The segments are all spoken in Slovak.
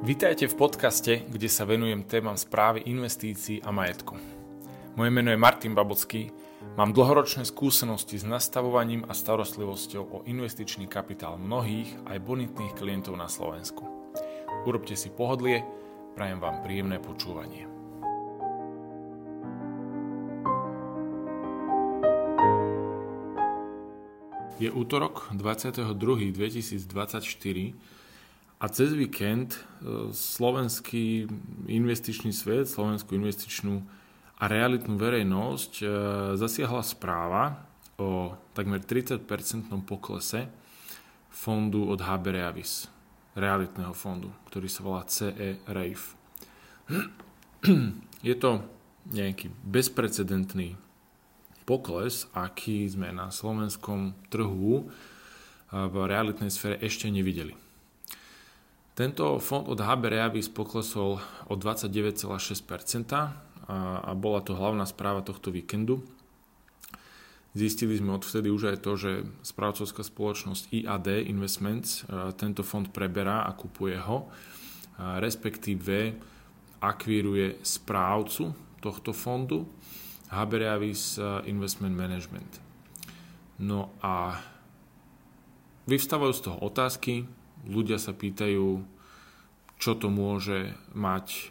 Vítajte v podcaste, kde sa venujem témam správy investícií a majetku. Moje meno je Martin Babocký, mám dlhoročné skúsenosti s nastavovaním a starostlivosťou o investičný kapitál mnohých aj bonitných klientov na Slovensku. Urobte si pohodlie, prajem vám príjemné počúvanie. Je útorok 22.2024 a cez víkend e, slovenský investičný svet, slovenskú investičnú a realitnú verejnosť e, zasiahla správa o takmer 30% poklese fondu od HB Reavis, realitného fondu, ktorý sa volá CE RAIF. Je to nejaký bezprecedentný pokles, aký sme na slovenskom trhu v realitnej sfére ešte nevideli. Tento fond od HB Reavis poklesol o 29,6% a bola to hlavná správa tohto víkendu. Zistili sme odvtedy už aj to, že správcovská spoločnosť IAD Investments tento fond preberá a kupuje ho, respektíve akvíruje správcu tohto fondu HB Reavis Investment Management. No a vyvstávajú z toho otázky, ľudia sa pýtajú, čo to môže mať e,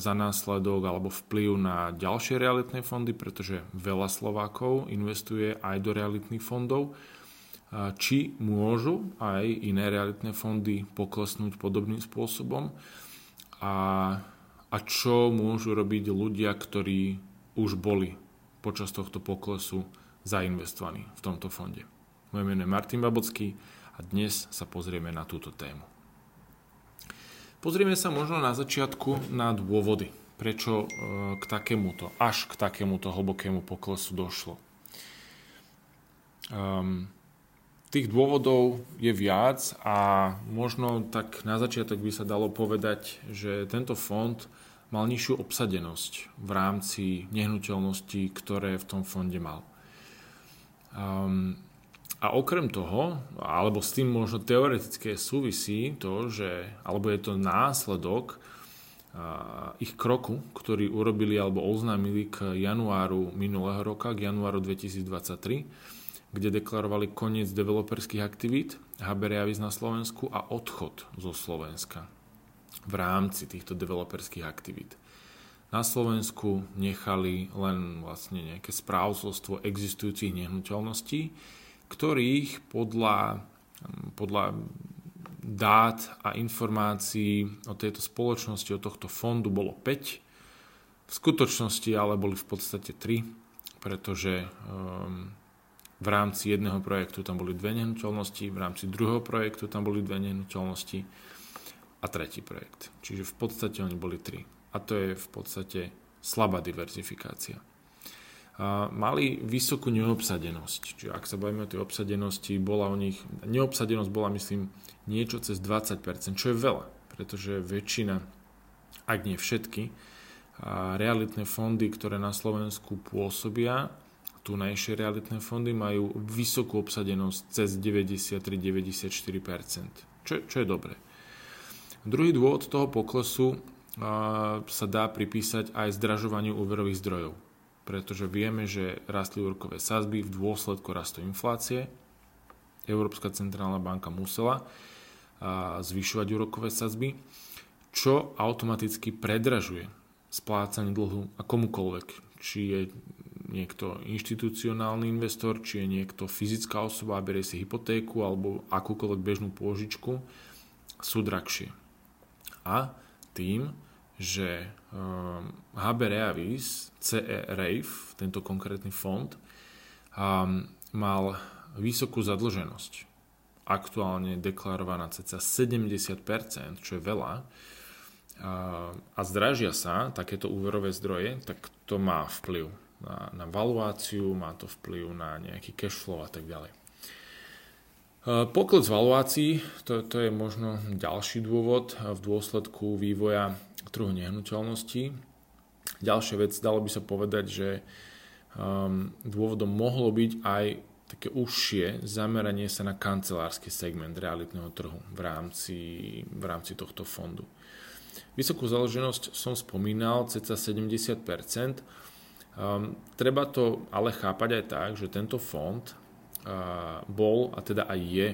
za následok alebo vplyv na ďalšie realitné fondy, pretože veľa Slovákov investuje aj do realitných fondov. E, či môžu aj iné realitné fondy poklesnúť podobným spôsobom a, a čo môžu robiť ľudia, ktorí už boli počas tohto poklesu zainvestovaní v tomto fonde. Moje meno je Martin Babocký a dnes sa pozrieme na túto tému. Pozrieme sa možno na začiatku na dôvody, prečo e, k takémuto, až k takémuto hlbokému poklesu došlo. Um, tých dôvodov je viac a možno tak na začiatok by sa dalo povedať, že tento fond mal nižšiu obsadenosť v rámci nehnuteľností, ktoré v tom fonde mal. Um, a okrem toho, alebo s tým možno teoretické súvisí to, že, alebo je to následok ich kroku, ktorý urobili alebo oznámili k januáru minulého roka, k januáru 2023, kde deklarovali koniec developerských aktivít HB Reavis na Slovensku a odchod zo Slovenska v rámci týchto developerských aktivít. Na Slovensku nechali len vlastne nejaké správcovstvo existujúcich nehnuteľností, ktorých podľa, podľa dát a informácií o tejto spoločnosti, o tohto fondu bolo 5. V skutočnosti ale boli v podstate 3, pretože um, v rámci jedného projektu tam boli dve nehnuteľnosti, v rámci druhého projektu tam boli dve nehnuteľnosti a tretí projekt. Čiže v podstate oni boli tri. A to je v podstate slabá diverzifikácia mali vysokú neobsadenosť. Čiže ak sa bavíme o tej obsadenosti, bola u nich, neobsadenosť bola myslím niečo cez 20%, čo je veľa, pretože väčšina, ak nie všetky, realitné fondy, ktoré na Slovensku pôsobia, tunajšie realitné fondy majú vysokú obsadenosť cez 93-94%, čo, čo je dobré. Druhý dôvod toho poklesu sa dá pripísať aj zdražovaniu úverových zdrojov pretože vieme, že rastli úrokové sazby v dôsledku rastu inflácie. Európska centrálna banka musela zvyšovať úrokové sazby, čo automaticky predražuje splácanie dlhu a komukoľvek, či je niekto inštitucionálny investor, či je niekto fyzická osoba a berie si hypotéku alebo akúkoľvek bežnú pôžičku, sú drahšie. A tým že HB ehm, Reavis, CE RAIF, tento konkrétny fond, ehm, mal vysokú zadlženosť. Aktuálne deklarovaná cca 70%, čo je veľa, a zdražia sa takéto úverové zdroje, tak to má vplyv na, na valuáciu, má to vplyv na nejaký cash flow a tak ďalej. Ehm, pokles valuácií, to, to je možno ďalší dôvod v dôsledku vývoja trhu nehnuteľností. Ďalšia vec, dalo by sa povedať, že um, dôvodom mohlo byť aj také užšie zameranie sa na kancelársky segment realitného trhu v rámci, v rámci tohto fondu. Vysokú založenosť som spomínal, cca 70%. Um, treba to ale chápať aj tak, že tento fond uh, bol a teda aj je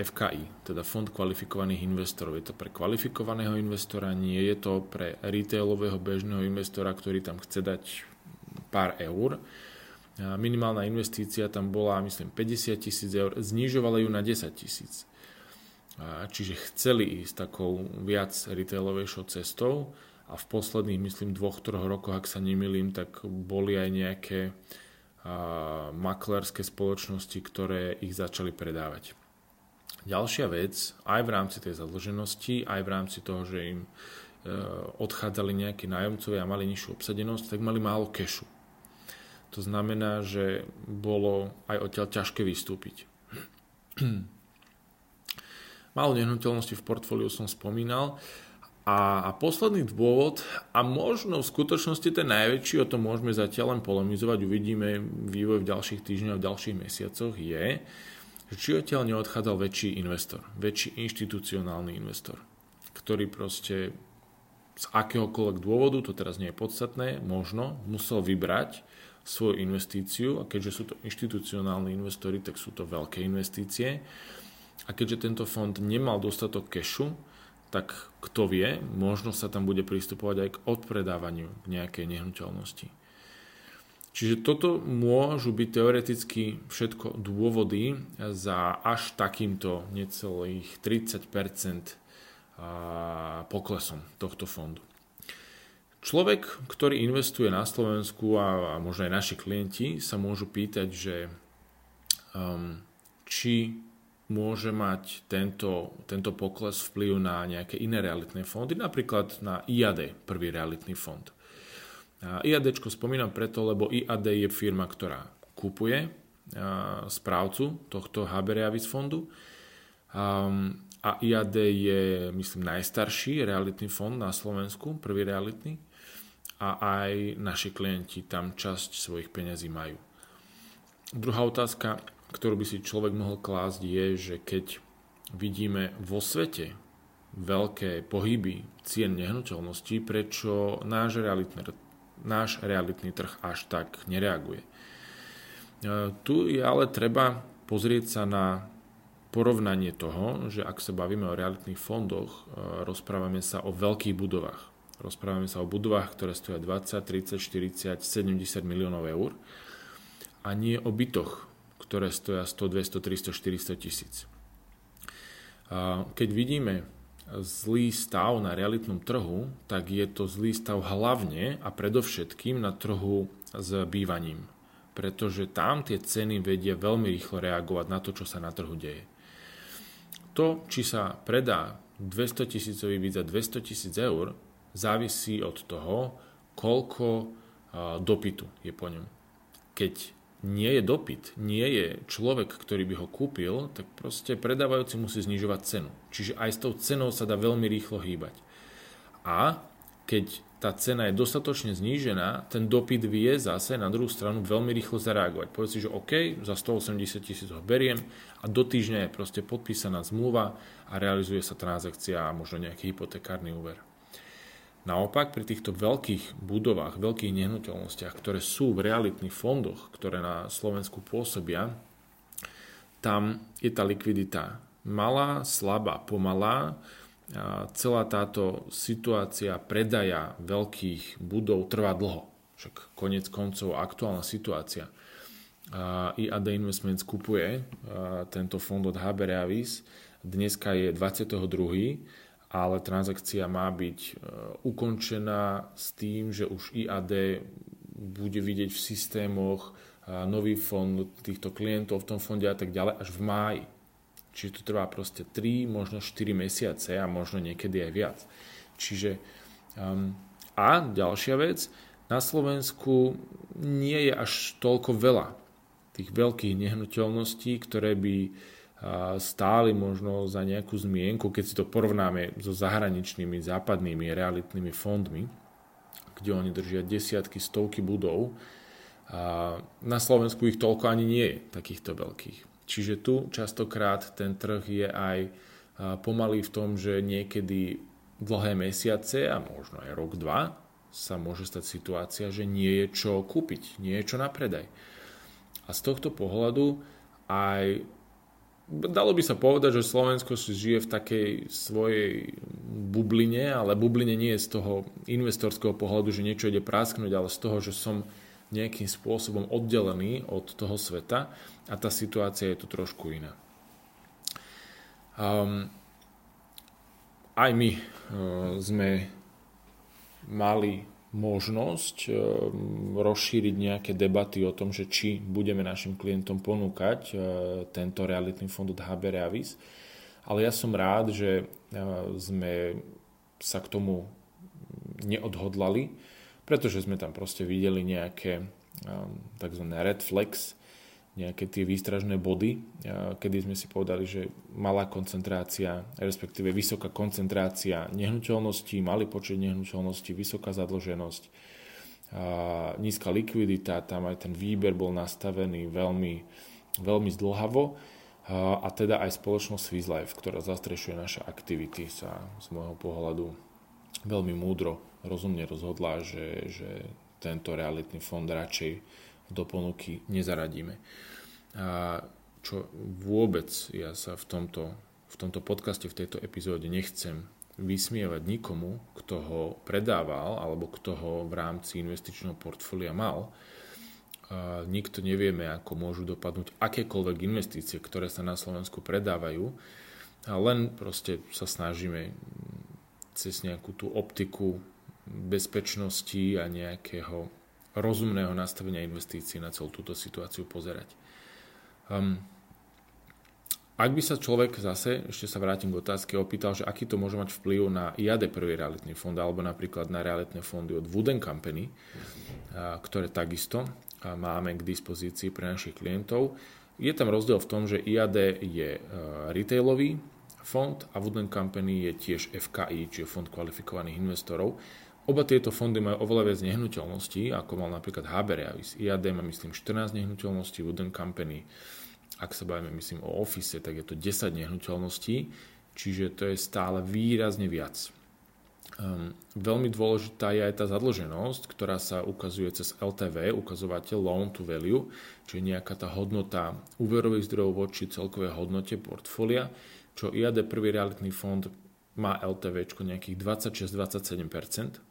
FKI, teda Fond kvalifikovaných investorov. Je to pre kvalifikovaného investora, nie je to pre retailového bežného investora, ktorý tam chce dať pár eur. Minimálna investícia tam bola, myslím, 50 tisíc eur, znižovala ju na 10 tisíc. Čiže chceli ísť takou viac retailovejšou cestou a v posledných, myslím, dvoch, troch rokoch, ak sa nemýlim, tak boli aj nejaké a, maklerské spoločnosti, ktoré ich začali predávať. Ďalšia vec, aj v rámci tej zadlženosti, aj v rámci toho, že im e, odchádzali nejakí nájomcovia a mali nižšiu obsadenosť, tak mali málo kešu. To znamená, že bolo aj odtiaľ ťažké vystúpiť. Málo nehnuteľnosti v portfóliu som spomínal. A, a posledný dôvod, a možno v skutočnosti ten najväčší, o tom môžeme zatiaľ len polemizovať, uvidíme vývoj v ďalších týždňoch, v ďalších mesiacoch, je, či odtiaľ neodchádzal väčší investor, väčší inštitucionálny investor, ktorý proste z akéhokoľvek dôvodu, to teraz nie je podstatné, možno musel vybrať svoju investíciu a keďže sú to inštitucionálni investori, tak sú to veľké investície a keďže tento fond nemal dostatok kešu, tak kto vie, možno sa tam bude pristupovať aj k odpredávaniu nejakej nehnuteľnosti. Čiže toto môžu byť teoreticky všetko dôvody za až takýmto necelých 30% poklesom tohto fondu. Človek, ktorý investuje na Slovensku a, možno aj naši klienti sa môžu pýtať, že um, či môže mať tento, tento pokles vplyv na nejaké iné realitné fondy, napríklad na IAD, prvý realitný fond. IAD spomínam preto, lebo IAD je firma, ktorá kupuje správcu tohto Haberiavis fondu a IAD je, myslím, najstarší realitný fond na Slovensku, prvý realitný a aj naši klienti tam časť svojich peňazí majú. Druhá otázka, ktorú by si človek mohol klásť, je, že keď vidíme vo svete veľké pohyby cien nehnuteľností, prečo náš realitný, náš realitný trh až tak nereaguje. E, tu je ale treba pozrieť sa na porovnanie toho, že ak sa bavíme o realitných fondoch, e, rozprávame sa o veľkých budovách. Rozprávame sa o budovách, ktoré stoja 20, 30, 40, 70 miliónov eur a nie o bytoch, ktoré stoja 100, 200, 300, 400 tisíc. Keď vidíme zlý stav na realitnom trhu, tak je to zlý stav hlavne a predovšetkým na trhu s bývaním. Pretože tam tie ceny vedia veľmi rýchlo reagovať na to, čo sa na trhu deje. To, či sa predá 200 tisícový byt za 200 tisíc eur, závisí od toho, koľko dopytu je po ňom. Keď nie je dopyt, nie je človek, ktorý by ho kúpil, tak proste predávajúci musí znižovať cenu. Čiže aj s tou cenou sa dá veľmi rýchlo hýbať. A keď tá cena je dostatočne znížená, ten dopyt vie zase na druhú stranu veľmi rýchlo zareagovať. Povedz si, že OK, za 180 tisíc ho beriem a do týždňa je proste podpísaná zmluva a realizuje sa transakcia a možno nejaký hypotekárny úver. Naopak pri týchto veľkých budovách, veľkých nehnuteľnostiach, ktoré sú v realitných fondoch, ktoré na Slovensku pôsobia, tam je tá likvidita malá, slabá, pomalá. A celá táto situácia predaja veľkých budov trvá dlho. Však konec koncov aktuálna situácia. IAD Investments kupuje tento fond od HB Reavis. Dneska je 22 ale transakcia má byť e, ukončená s tým, že už IAD bude vidieť v systémoch e, nový fond týchto klientov v tom fonde a tak ďalej až v máji. Čiže to trvá proste 3, možno 4 mesiace a možno niekedy aj viac. Čiže um, a ďalšia vec, na Slovensku nie je až toľko veľa tých veľkých nehnuteľností, ktoré by stáli možno za nejakú zmienku, keď si to porovnáme so zahraničnými západnými realitnými fondmi, kde oni držia desiatky, stovky budov. Na Slovensku ich toľko ani nie je, takýchto veľkých. Čiže tu častokrát ten trh je aj pomalý v tom, že niekedy dlhé mesiace a možno aj rok, dva sa môže stať situácia, že nie je čo kúpiť, nie je čo na predaj. A z tohto pohľadu aj dalo by sa povedať, že Slovensko si žije v takej svojej bubline, ale bubline nie je z toho investorského pohľadu, že niečo ide prásknuť, ale z toho, že som nejakým spôsobom oddelený od toho sveta a tá situácia je tu trošku iná. Um, aj my uh, sme mali možnosť uh, rozšíriť nejaké debaty o tom, že či budeme našim klientom ponúkať uh, tento realitný fond od HB Reavis. Ale ja som rád, že sme sa k tomu neodhodlali, pretože sme tam proste videli nejaké tzv. red flags, nejaké tie výstražné body, kedy sme si povedali, že malá koncentrácia, respektíve vysoká koncentrácia nehnuteľností, malý počet nehnuteľností, vysoká zadlženosť, nízka likvidita, tam aj ten výber bol nastavený veľmi, veľmi zdlhavo. A teda aj spoločnosť Swiss Life, ktorá zastrešuje naše aktivity, sa z môjho pohľadu veľmi múdro, rozumne rozhodla, že, že tento realitný fond radšej do ponuky nezaradíme. A čo vôbec ja sa v tomto, v tomto podcaste, v tejto epizóde nechcem vysmievať nikomu, kto ho predával alebo kto ho v rámci investičného portfólia mal. Nikto nevieme, ako môžu dopadnúť akékoľvek investície, ktoré sa na Slovensku predávajú. A len proste sa snažíme cez nejakú tú optiku bezpečnosti a nejakého rozumného nastavenia investícií na celú túto situáciu pozerať. Um, ak by sa človek zase, ešte sa vrátim k otázke, opýtal, že aký to môže mať vplyv na IAD prvý realitný fond, alebo napríklad na realitné fondy od Wooden Company, ktoré takisto máme k dispozícii pre našich klientov. Je tam rozdiel v tom, že IAD je retailový fond a Wooden Company je tiež FKI, čiže fond kvalifikovaných investorov. Oba tieto fondy majú oveľa viac nehnuteľností, ako mal napríklad HB Reavis. IAD má myslím 14 nehnuteľností, Wooden Company, ak sa bavíme myslím o Office, tak je to 10 nehnuteľností, čiže to je stále výrazne viac. Um, veľmi dôležitá je aj tá zadlženosť, ktorá sa ukazuje cez LTV, ukazovateľ Loan to Value, čiže nejaká tá hodnota úverových zdrojov voči celkovej hodnote portfólia, čo IAD prvý realitný fond má LTV nejakých 26-27%,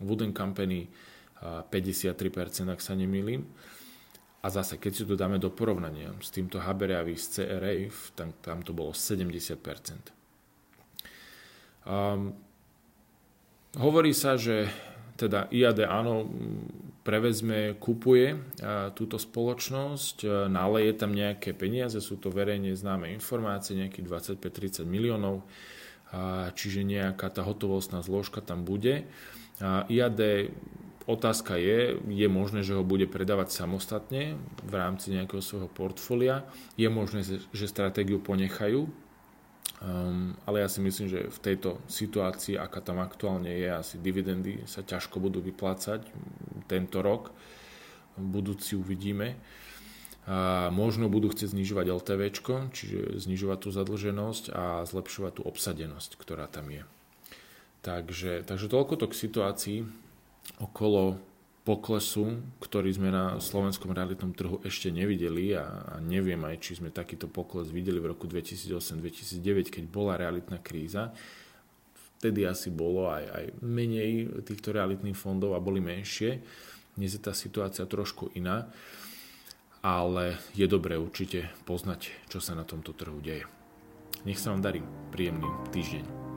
Wooden Company 53%, ak sa nemýlim. A zase, keď si to dáme do porovnania s týmto Habereavi z CRA, tam, tam to bolo 70%. Um, hovorí sa, že teda IAD áno, prevezme, kupuje túto spoločnosť, naleje tam nejaké peniaze, sú to verejne známe informácie, nejakých 25-30 miliónov, čiže nejaká tá hotovostná zložka tam bude. IAD otázka je, je možné, že ho bude predávať samostatne v rámci nejakého svojho portfólia. Je možné, že stratégiu ponechajú, um, ale ja si myslím, že v tejto situácii, aká tam aktuálne je, asi dividendy sa ťažko budú vyplácať tento rok. Budúci uvidíme. A možno budú chcieť znižovať LTV, čiže znižovať tú zadlženosť a zlepšovať tú obsadenosť, ktorá tam je. Takže, takže toľko to k situácii okolo poklesu, ktorý sme na slovenskom realitnom trhu ešte nevideli a, a neviem aj, či sme takýto pokles videli v roku 2008-2009, keď bola realitná kríza. Vtedy asi bolo aj, aj menej týchto realitných fondov a boli menšie. Dnes je tá situácia trošku iná, ale je dobré určite poznať, čo sa na tomto trhu deje. Nech sa vám darí. Príjemný týždeň.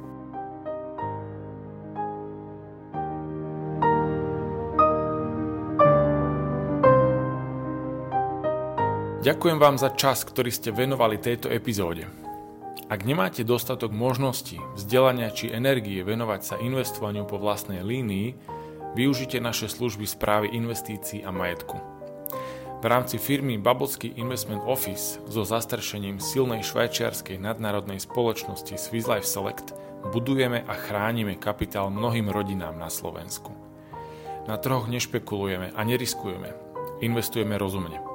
Ďakujem vám za čas, ktorý ste venovali tejto epizóde. Ak nemáte dostatok možností, vzdelania či energie venovať sa investovaniu po vlastnej línii, využite naše služby správy investícií a majetku. V rámci firmy Babelsky Investment Office so zastrešením silnej švajčiarskej nadnárodnej spoločnosti Swiss Life Select budujeme a chránime kapitál mnohým rodinám na Slovensku. Na trhoch nešpekulujeme a neriskujeme. Investujeme rozumne.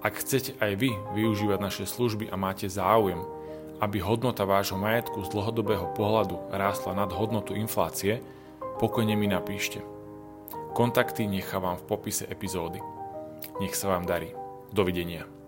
Ak chcete aj vy využívať naše služby a máte záujem, aby hodnota vášho majetku z dlhodobého pohľadu rástla nad hodnotu inflácie, pokojne mi napíšte. Kontakty nechávam v popise epizódy. Nech sa vám darí. Dovidenia.